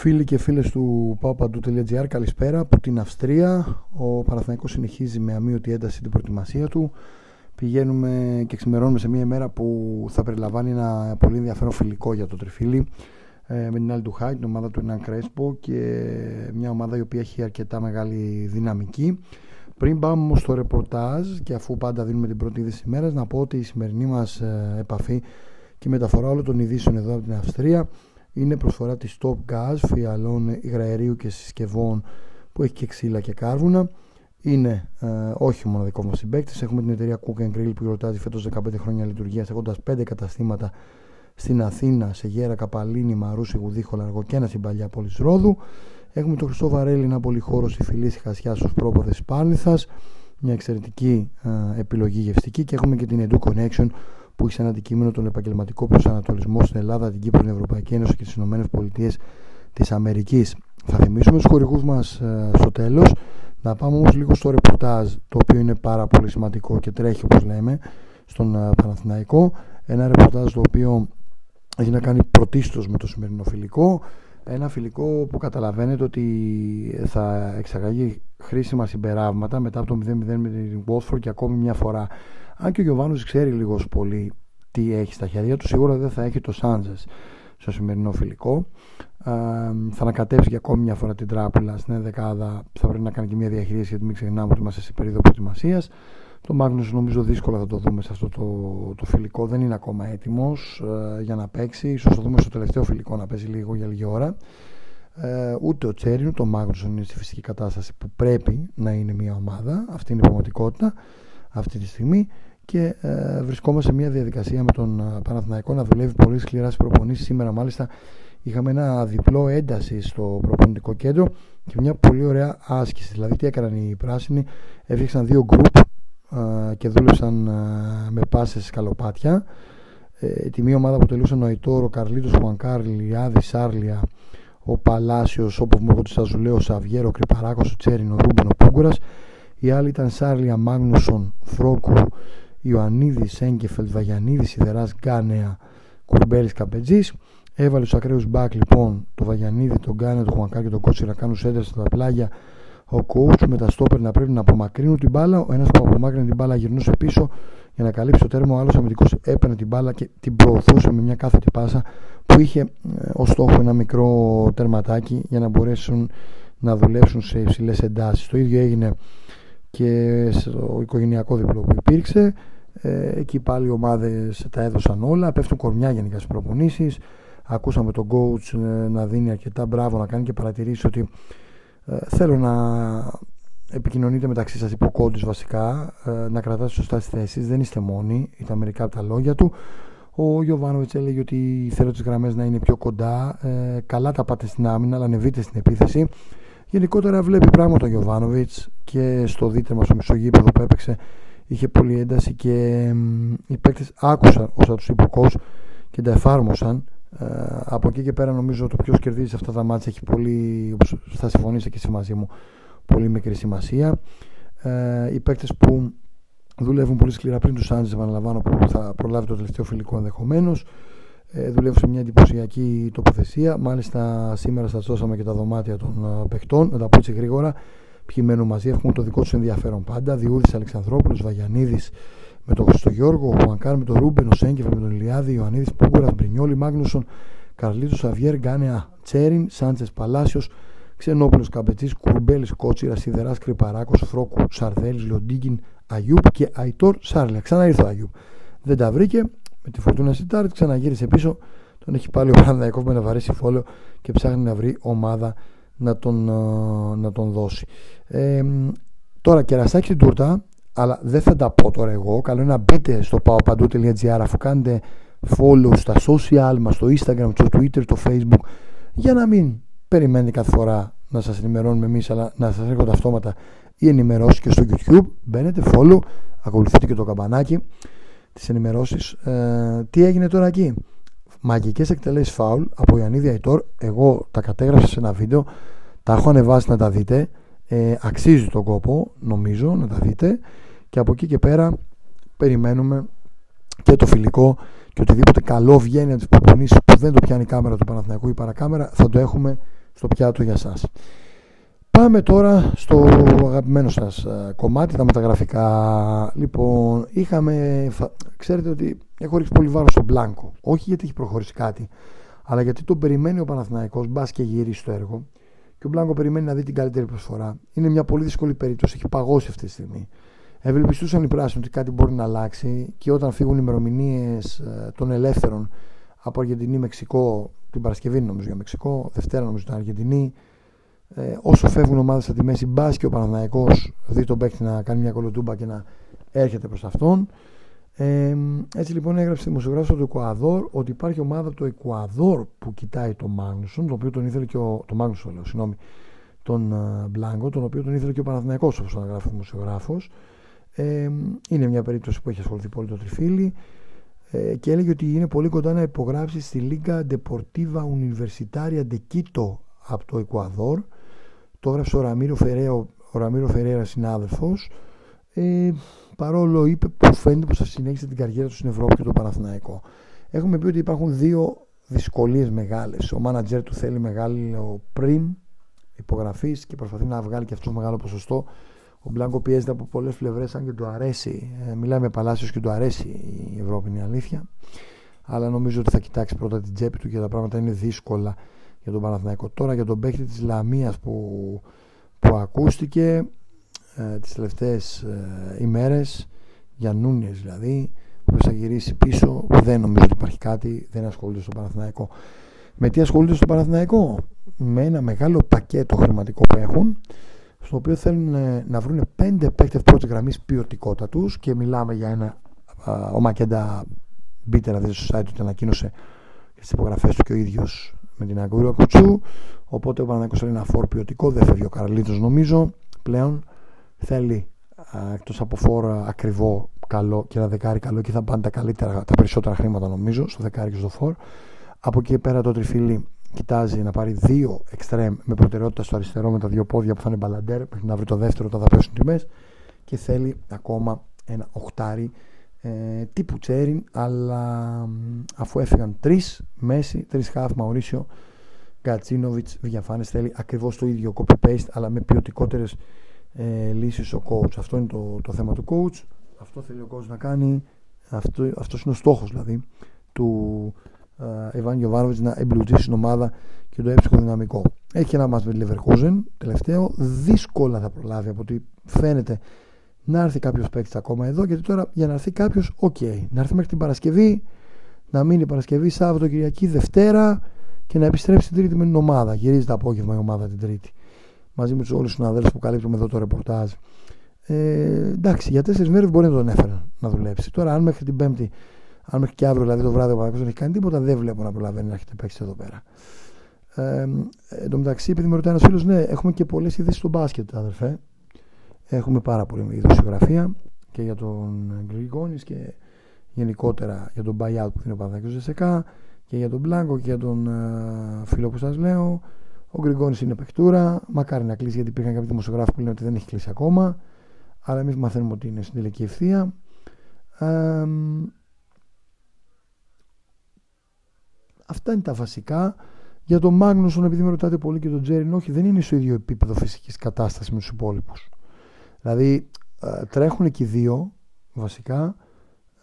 Φίλοι και φίλες του paopandou.gr καλησπέρα από την Αυστρία. Ο Παναθηναϊκός συνεχίζει με αμύωτη ένταση την προετοιμασία του. Πηγαίνουμε και ξημερώνουμε σε μια ημέρα που θα περιλαμβάνει ένα πολύ ενδιαφέρον φιλικό για το τριφύλι ε, με την άλλη του Χάιτ, την ομάδα του Ινάν Κρέσπο και μια ομάδα η οποία έχει αρκετά μεγάλη δυναμική. Πριν πάμε όμω στο ρεπορτάζ και αφού πάντα δίνουμε την πρώτη είδηση ημέρας, να πω ότι η σημερινή μας ε, επαφή και μεταφορά όλων των ειδήσεων εδώ από την Αυστρία είναι προσφορά της Top Gas, φιαλών υγραερίου και συσκευών που έχει και ξύλα και κάρβουνα. Είναι ε, όχι μόνο δικό μας συμπαίκτης. Έχουμε την εταιρεία Cook Grill που γιορτάζει φέτος 15 χρόνια λειτουργίας, έχοντας 5 καταστήματα στην Αθήνα, σε Γέρα, Καπαλίνη, Μαρούση, Γουδίχο, Λαργό και ένα στην παλιά πόλη Ρόδου. Έχουμε το Χρυσό Βαρέλι, ένα πολυχώρο υφηλή χασιά στου πρόποδες Πάλνηθα. Μια εξαιρετική ε, επιλογή γευστική και έχουμε και την Edu Connection που έχει σαν αντικείμενο τον επαγγελματικό προσανατολισμό στην Ελλάδα, την Κύπρο, την Ευρωπαϊκή Ένωση και τις ΗΠΑ της Αμερικής. Θα θυμίσουμε τους χορηγούς μας ε, στο τέλος. Να πάμε όμως λίγο στο ρεπορτάζ, το οποίο είναι πάρα πολύ σημαντικό και τρέχει όπως λέμε στον ε, Παναθηναϊκό. Ένα ρεπορτάζ το οποίο έχει να κάνει πρωτίστως με το σημερινό φιλικό. Ένα φιλικό που καταλαβαίνετε ότι θα εξαγαγεί χρήσιμα συμπεράσματα μετά από το 0-0 με την Watford και ακόμη μια φορά. Αν και ο Γιωβάνος ξέρει λίγος πολύ τι έχει στα χέρια του, σίγουρα δεν θα έχει το Σάντζες στο σημερινό φιλικό. Ε, θα ανακατέψει για ακόμη μια φορά την τράπουλα στην δεκάδα. Θα πρέπει να κάνει και μια διαχείριση γιατί μην ξεχνάμε ότι είμαστε σε περίοδο προετοιμασίας. Το Μάγνους νομίζω δύσκολα θα το δούμε σε αυτό το, το φιλικό. Δεν είναι ακόμα έτοιμος ε, για να παίξει. Ίσως το δούμε στο τελευταίο φιλικό να παίζει λίγο για λίγη ώρα. Ε, ούτε ο Τσέριν ούτε ο Μάγνους είναι στη φυσική κατάσταση που πρέπει να είναι μια ομάδα. Αυτή είναι η πραγματικότητα αυτή τη στιγμή και ε, βρισκόμαστε σε μια διαδικασία με τον ε, Παναθηναϊκό να δουλεύει πολύ σκληρά στις προπονήσεις. Σήμερα, μάλιστα, είχαμε ένα διπλό ένταση στο προπονητικό κέντρο και μια πολύ ωραία άσκηση. Δηλαδή, τι έκαναν οι πράσινοι, έφτιαξαν δύο γκρουπ ε, και δούλεψαν ε, με πάσες σκαλοπάτια. Ε, τη μία ομάδα αποτελούσαν ο Αϊτόρο, ο Καρλίτος, ο Μανκάρλι, Άδη, Σάρλια, ο Παλάσιος, ο Ποβμόργο τη Αζουλέο, ο Σαβιέρο, ο Κρυπαράκος, ο Τσέριν, ο Ρούμπεν, ο Πούγκουρας. Η άλλη ήταν Σάρλια, Μάγνουσον, Φρόκου, Ιωαννίδης, Έγκεφελ, Βαγιανίδη, Σιδεράς, Γκάνεα, Κουρμπέλη, Καπετζής. Έβαλε του ακραίους μπακ λοιπόν το Βαγιανίδη, τον Γκάνεα, τον Χουανκά και τον Κότσιρα να κάνουν σέντερ στα πλάγια ο coach με τα στόπερ να πρέπει να απομακρύνουν την μπάλα. Ο ένας που απομάκρυνε την μπάλα γυρνούσε πίσω για να καλύψει το τέρμα. Ο άλλος αμυντικός έπαιρνε την μπάλα και την προωθούσε με μια κάθετη πάσα που είχε ε, ως στόχο ένα μικρό τερματάκι για να μπορέσουν να δουλέψουν σε υψηλές εντάσεις. Το ίδιο έγινε και στο οικογενειακό διπλό που υπήρξε. Ε, εκεί πάλι οι ομάδες τα έδωσαν όλα. Πέφτουν κορμιά γενικά στις προπονήσεις. Ακούσαμε τον coach ε, να δίνει αρκετά μπράβο, να κάνει και παρατηρήσεις ότι ε, θέλω να επικοινωνείτε μεταξύ σας υποκόντους βασικά, ε, να κρατάτε σωστά τις θέσεις, δεν είστε μόνοι, ήταν μερικά από τα λόγια του. Ο Γιωβάνοβιτς έλεγε ότι θέλω τις γραμμές να είναι πιο κοντά, ε, καλά τα πάτε στην άμυνα, αλλά ανεβείτε στην επίθεση. Γενικότερα βλέπει πράγματα ο Γιωβάνοβιτς και στο δίτερμα στο μισό γήπεδο που έπαιξε είχε πολύ ένταση και οι παίκτες άκουσαν όσα τους είπε ο και τα εφάρμοσαν ε, από εκεί και πέρα νομίζω το ποιος κερδίζει σε αυτά τα μάτια έχει πολύ, όπως θα συμφωνήσετε και εσύ μαζί μου, πολύ μικρή σημασία. Ε, οι παίκτες που δουλεύουν πολύ σκληρά πριν τους Άντζε, επαναλαμβάνω, που θα προλάβει το τελευταίο φιλικό ενδεχομένως. Ε, δουλεύουν σε μια εντυπωσιακή τοποθεσία. Μάλιστα, σήμερα σας δώσαμε και τα δωμάτια των ε, παιχτών. Να τα πω έτσι γρήγορα. Ποιοι μένουν μαζί, έχουν το δικό τους ενδιαφέρον πάντα. Διούδη Αλεξανδρόπουλος, Βαγιανίδης, με τον Χριστογιώργο, ο Μανκάρ με τον Ρούμπεν, ο Σέγκεφερ με τον Ηλιάδη, Ιωαννίδης Πούγκορα, Μπρινιόλη, Μάγνουσον, Καρλίτος Αβιέρ, Γκάνεα, Τσέριν, Σάντσες Παλάσιος, Ξενόπουλος Καμπετζή, Κουρμπέλης Κότσιρα, Σιδεράς Κρυπαράκος, Φρόκου, Σαρδέλης, Λοντίγκιν, Αγιούπ και Αϊτόρ Σάρλια. Ξανά ήρθε ο Αγιούπ. Δεν τα βρήκε με τη Φορτούνα Σιτάρντ, ξαναγύρισε πίσω. Τον έχει πάλι ο Παναθηναϊκός με ένα βαρύ συμβόλαιο και ψάχνει να βρει ομάδα να τον, ε, να τον δώσει. Ε, τώρα κερασάκι στην τούρτα αλλά δεν θα τα πω τώρα εγώ. Καλό είναι να μπείτε στο paopandou.gr αφού κάνετε follow στα social μας, στο Instagram, στο Twitter, στο Facebook για να μην περιμένετε κάθε φορά να σας ενημερώνουμε εμείς αλλά να σας έρχονται αυτόματα οι ενημερώσεις και στο YouTube μπαίνετε follow, ακολουθείτε και το καμπανάκι τις ενημερώσεις. Ε, τι έγινε τώρα εκεί; Μαγικές εκτελέσεις φάουλ από Ιαννίδη Αϊτόρ. Εγώ τα κατέγραψα σε ένα βίντεο. Τα έχω ανεβάσει να τα δείτε. Ε, αξίζει τον κόπο νομίζω να τα δείτε. Και από εκεί και πέρα περιμένουμε και το φιλικό και οτιδήποτε καλό βγαίνει από τις προπονήσεις που δεν το πιάνει η κάμερα του Παναθηναϊκού ή παρακάμερα θα το έχουμε στο πιάτο για σας. Πάμε τώρα στο αγαπημένο σας ε, κομμάτι, τα μεταγραφικά. Λοιπόν, είχαμε, ξέρετε ότι έχω ρίξει πολύ βάρος στο Μπλάνκο. Όχι γιατί έχει προχωρήσει κάτι, αλλά γιατί τον περιμένει ο Παναθηναϊκός, μπας και γυρίσει στο έργο. Και ο Μπλάνκο περιμένει να δει την καλύτερη προσφορά. Είναι μια πολύ δύσκολη περίπτωση, έχει παγώσει αυτή τη στιγμή. Ευελπιστούσαν οι πράσινοι ότι κάτι μπορεί να αλλάξει και όταν φύγουν οι ημερομηνίες ε, των ελεύθερων από Αργεντινή, Μεξικό, την Παρασκευή νομίζω για Μεξικό, Δευτέρα νομίζω ήταν Αργεντινή, ε, όσο φεύγουν ομάδες από τη μέση, μπας και ο Παναναναϊκό δει τον παίκτη να κάνει μια κολοτούμπα και να έρχεται προς αυτόν. Ε, έτσι λοιπόν έγραψε δημοσιογράφος του Εκουαδόρ ότι υπάρχει ομάδα από το Εκουαδόρ που κοιτάει τον Μάγνουσον, τον οποίο τον ήθελε και ο. τον Μάγνουσον, λέω, συγγνώμη, τον uh, Μπλάνκο, τον οποίο τον ήθελε και ο Παναθηναϊκός όπως τον γράφει ο δημοσιογράφος. Ε, είναι μια περίπτωση που έχει ασχοληθεί πολύ το τριφύλι ε, και έλεγε ότι είναι πολύ κοντά να υπογράψει στη Λίγκα Deportiva Universitaria de Quito από το Εκουαδόρ το έγραψε ο Ραμύρο Φερέα, ο Ραμύρο Φερέρα συνάδελφος ε, παρόλο είπε που φαίνεται πως θα συνέχισε την καριέρα του στην Ευρώπη και το Παναθηναϊκό. Έχουμε πει ότι υπάρχουν δύο δυσκολίες μεγάλες. Ο μάνατζερ του θέλει μεγάλο πριμ υπογραφής και προσπαθεί να βγάλει και αυτός μεγάλο ποσοστό. Ο Μπλάνκο πιέζεται από πολλές πλευρές, αν και του αρέσει. Ε, μιλάμε με Παλάσιος και του αρέσει η Ευρώπη, είναι η αλήθεια. Αλλά νομίζω ότι θα κοιτάξει πρώτα την τσέπη του και τα πράγματα είναι δύσκολα για τον Παναθηναϊκό. Τώρα για τον παίκτη της Λαμίας που, που ακούστηκε ε, τις τελευταίες ε, ημέρες για Νούνιες δηλαδή που θα γυρίσει πίσω δεν νομίζω ότι υπάρχει κάτι δεν ασχολείται στο Παναθηναϊκό με τι ασχολείται στο Παναθηναϊκό; Με ένα μεγάλο πακέτο χρηματικό που έχουν στο οποίο θέλουν ε, να βρουν πέντε παίκτες πρώτης γραμμής ποιοτικότητα τους και μιλάμε για ένα ο Μακέντα μπείτε να δείτε στο site του και ανακοίνωσε στις υπογραφές του και ο ίδιος με την Αγκούρα Κουτσού. Οπότε ο Παναγιώτο θέλει ένα φόρ ποιοτικό. Δεν φεύγει ο Καρλίτος νομίζω πλέον. Θέλει εκτός από φόρ ακριβό, καλό και ένα δεκάρι καλό και θα πάνε τα καλύτερα, τα περισσότερα χρήματα νομίζω στο δεκάρι και στο φόρ. Από εκεί πέρα το τριφύλι κοιτάζει να πάρει δύο εξτρέμ με προτεραιότητα στο αριστερό με τα δύο πόδια που θα είναι μπαλαντέρ μέχρι να βρει το δεύτερο όταν θα πέσουν τιμές και θέλει ακόμα ένα οχτάρι ε, τύπου Τσέριν, αλλά αφού έφυγαν τρεις Μέση, τρεις χαφ, Μαουρίσιο, Γκατσίνοβιτ, Διαφάνες, θέλει ακριβώς το ίδιο copy-paste, αλλά με ποιοτικότερες ε, λύσεις ο coach. Αυτό είναι το, το θέμα του coach. Αυτό θέλει ο coach να κάνει. Αυτό αυτός είναι ο στόχος δηλαδή του Ιβάν ε, Γιοβάνοβιτ να εμπλουτίσει την ομάδα και το έψυχο δυναμικό. Έχει ένα ματς με τη Leverkusen τελευταίο. Δύσκολα θα προλάβει από ό,τι φαίνεται να έρθει κάποιος παίκτης ακόμα εδώ, γιατί τώρα για να έρθει κάποιος, OK. Okay. Να έρθει μέχρι την Παρασκευή, να μείνει Παρασκευή, Σάββατο, Κυριακή, Δευτέρα και να επιστρέψει την Τρίτη με την ομάδα. Γυρίζει το απόγευμα η ομάδα την Τρίτη. Μαζί με τους όλους τους συναδέλφους που καλύπτουμε εδώ το ρεπορτάζ. Ε, εντάξει, για τέσσερις μέρες μπορεί να τον έφεραν να δουλέψει. Τώρα, αν μέχρι την Πέμπτη, αν μέχρι και αύριο δηλαδή το βράδυ ο Παναθηναϊκός δεν έχει κάνει τίποτα, δεν βλέπω να προλαβαίνει να έρθει παίκτης εδώ πέρα. Ε, εν τω μεταξύ, επειδή με ρωτάει ένας φίλος, ναι, έχουμε και πολλές ειδήσεις στο μπάσκετ, αδερφέ. Έχουμε πάρα πολύ ειδοσιογραφία και για τον Γκριγκόνης και γενικότερα για τον buyout που είναι ο Παναθηναϊκός Ζεσεκά και για τον Μπλάνκο και για τον uh, φίλο που σας λέω. Ο Γκριγκόνης είναι παιχτούρα, μακάρι να κλείσει γιατί υπήρχαν κάποιοι δημοσιογράφοι που λένε ότι δεν έχει κλείσει ακόμα αλλά εμείς μαθαίνουμε ότι είναι στην τελική ευθεία. Ε, αυτά είναι τα βασικά. Για τον Μάγνουσον, επειδή με ρωτάτε πολύ και τον Τζέριν, όχι, δεν είναι στο ίδιο επίπεδο φυσικής κατάστασης με τους υπόλοιπους. Δηλαδή ε, τρέχουν και οι δύο βασικά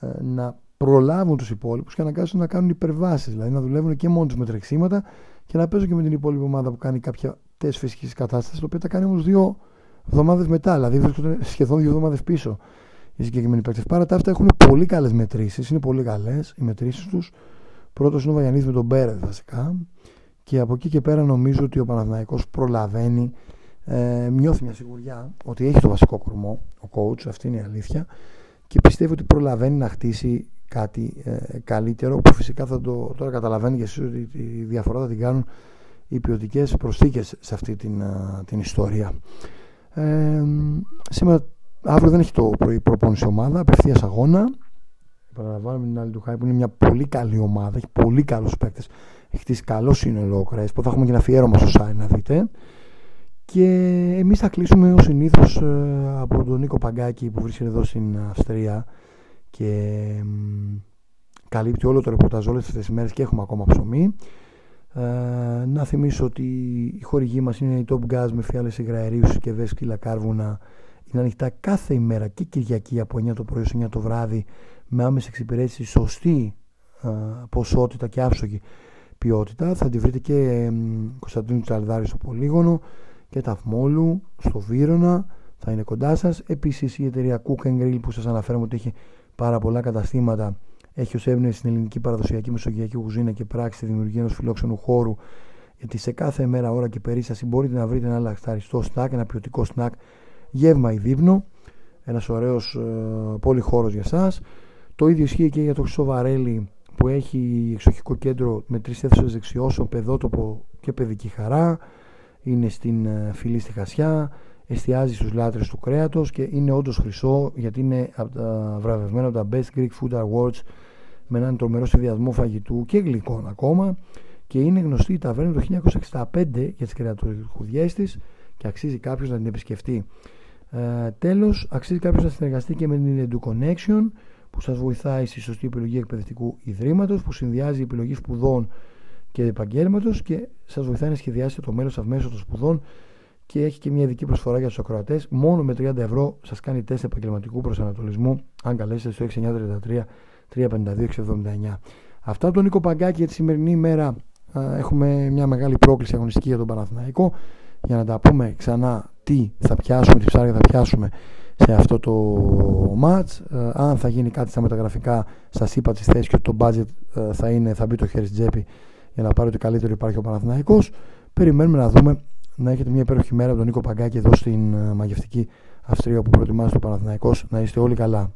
ε, να προλάβουν τους υπόλοιπους και να αναγκάζουν να κάνουν υπερβάσεις. Δηλαδή να δουλεύουν και μόνοι τους με τρεξίματα και να παίζουν και με την υπόλοιπη ομάδα που κάνει κάποια τεστ φυσικής κατάστασης το οποίο τα κάνει όμως δύο εβδομάδες μετά. Δηλαδή βρίσκονται σχεδόν δύο εβδομάδες πίσω οι συγκεκριμένοι παίκτες. Παρά τα αυτά έχουν πολύ καλές μετρήσεις είναι πολύ καλές οι μετρήσεις τους. Πρώτος είναι ο Βαγιανίδης με τον Μπέρετ βασικά. Και από εκεί και πέρα νομίζω ότι ο Παναθηναϊκός προλαβαίνει ε, νιώθει μια σιγουριά ότι έχει το βασικό κορμό ο coach, αυτή είναι η αλήθεια και πιστεύει ότι προλαβαίνει να χτίσει κάτι ε, καλύτερο που φυσικά θα το, τώρα καταλαβαίνει και εσείς ότι τη διαφορά θα την κάνουν οι ποιοτικές προσθήκες σε αυτή την, την ιστορία. Ε, σήμερα αύριο δεν έχει το πρωί προπόνηση ομάδα απευθείας αγώνα. Παραλαμβάνουμε την άλλη του Χάι που είναι μια πολύ καλή ομάδα έχει πολύ καλούς παίκτες έχει χτίσει καλό σύνολο ο που θα έχουμε και ένα αφιέρωμα στο site να δείτε και εμείς θα κλείσουμε ως συνήθως ε, από τον Νίκο Παγκάκη που βρίσκεται εδώ στην Αυστρία και καλύπτει όλο το ρεπορτάζ όλες αυτές τις μέρες και έχουμε ακόμα ψωμί. Ε, να θυμίσω ότι η χορηγή μας είναι η Top Gas με φιάλες υγραερίους, συσκευές, σκύλα κάρβουνα. Είναι ανοιχτά κάθε ημέρα και Κυριακή από 9 το πρωί ως 9 το βράδυ με άμεση εξυπηρέτηση σωστή ε, ποσότητα και άψογη ποιότητα. Θα τη βρείτε και ε, Κωνσταντίνου Τσαλδάρης στο Πολύγωνο και Ταυμόλου στο Βύρονα. Θα είναι κοντά σας. Επίσης η εταιρεία Cook Grill που σας αναφέραμε ότι έχει πάρα πολλά καταστήματα έχει ως έμπνευση στην ελληνική παραδοσιακή μεσογειακή κουζίνα και πράξη τη δημιουργία ενός φιλόξενου χώρου. Γιατί σε κάθε μέρα, ώρα και περίσταση μπορείτε να βρείτε ένα λαχταριστό σνακ, ένα ποιοτικό σνακ, γεύμα ή δείπνο. Ένας ωραίος ε, πολυχώρος για εσά. Το ίδιο ισχύει και για το Χρυσό Βαρέλι που έχει εξοχικό κέντρο με τρεις αίθουσες δεξιώσεων, παιδότοπο και παιδική χαρά. Είναι στην ε, φυλή στη Χασιά. Εστιάζει στους λάτρες του κρέατος και είναι όντως χρυσό γιατί είναι από τα βραβευμένα από τα Best Greek Food Awards με έναν τρομερό συνδυασμό φαγητού και γλυκών ακόμα και είναι γνωστή η ταβέρνα το 1965 για τις κρεατουργουδιές της και αξίζει κάποιος να την επισκεφτεί. Ε, τέλος, αξίζει κάποιος να συνεργαστεί και με την Edu Connection που σας βοηθάει στη σωστή επιλογή εκπαιδευτικού ιδρύματος που συνδυάζει επιλογή σπουδών και επαγγέλματο και σας βοηθάει να σχεδιάσετε το μέλλον σας μέσω των σπουδών και έχει και μια ειδική προσφορά για τους ακροατές. Μόνο με 30 ευρώ σας κάνει τεστ επαγγελματικού προσανατολισμού, αν καλέσετε στο 6933 352-679. Αυτά από τον Νίκο Παγκάκη για τη σημερινή ημέρα. Έχουμε μια μεγάλη πρόκληση αγωνιστική για τον Παναθηναϊκό για να τα πούμε ξανά τι θα πιάσουμε, τι ψάρια θα πιάσουμε σε αυτό το match. Αν θα γίνει κάτι στα μεταγραφικά, σας είπα τις θέσεις και ότι το budget θα, είναι, θα μπει το χέρι στην τσέπη για να πάρει ότι καλύτερο υπάρχει ο Παναθηναϊκός. Περιμένουμε να δούμε να έχετε μια υπέροχη μέρα από τον Νίκο Παγκάκη εδώ στην μαγευτική Αυστρία που προετοιμάζει το Παναθηναϊκός. Να είστε όλοι καλά.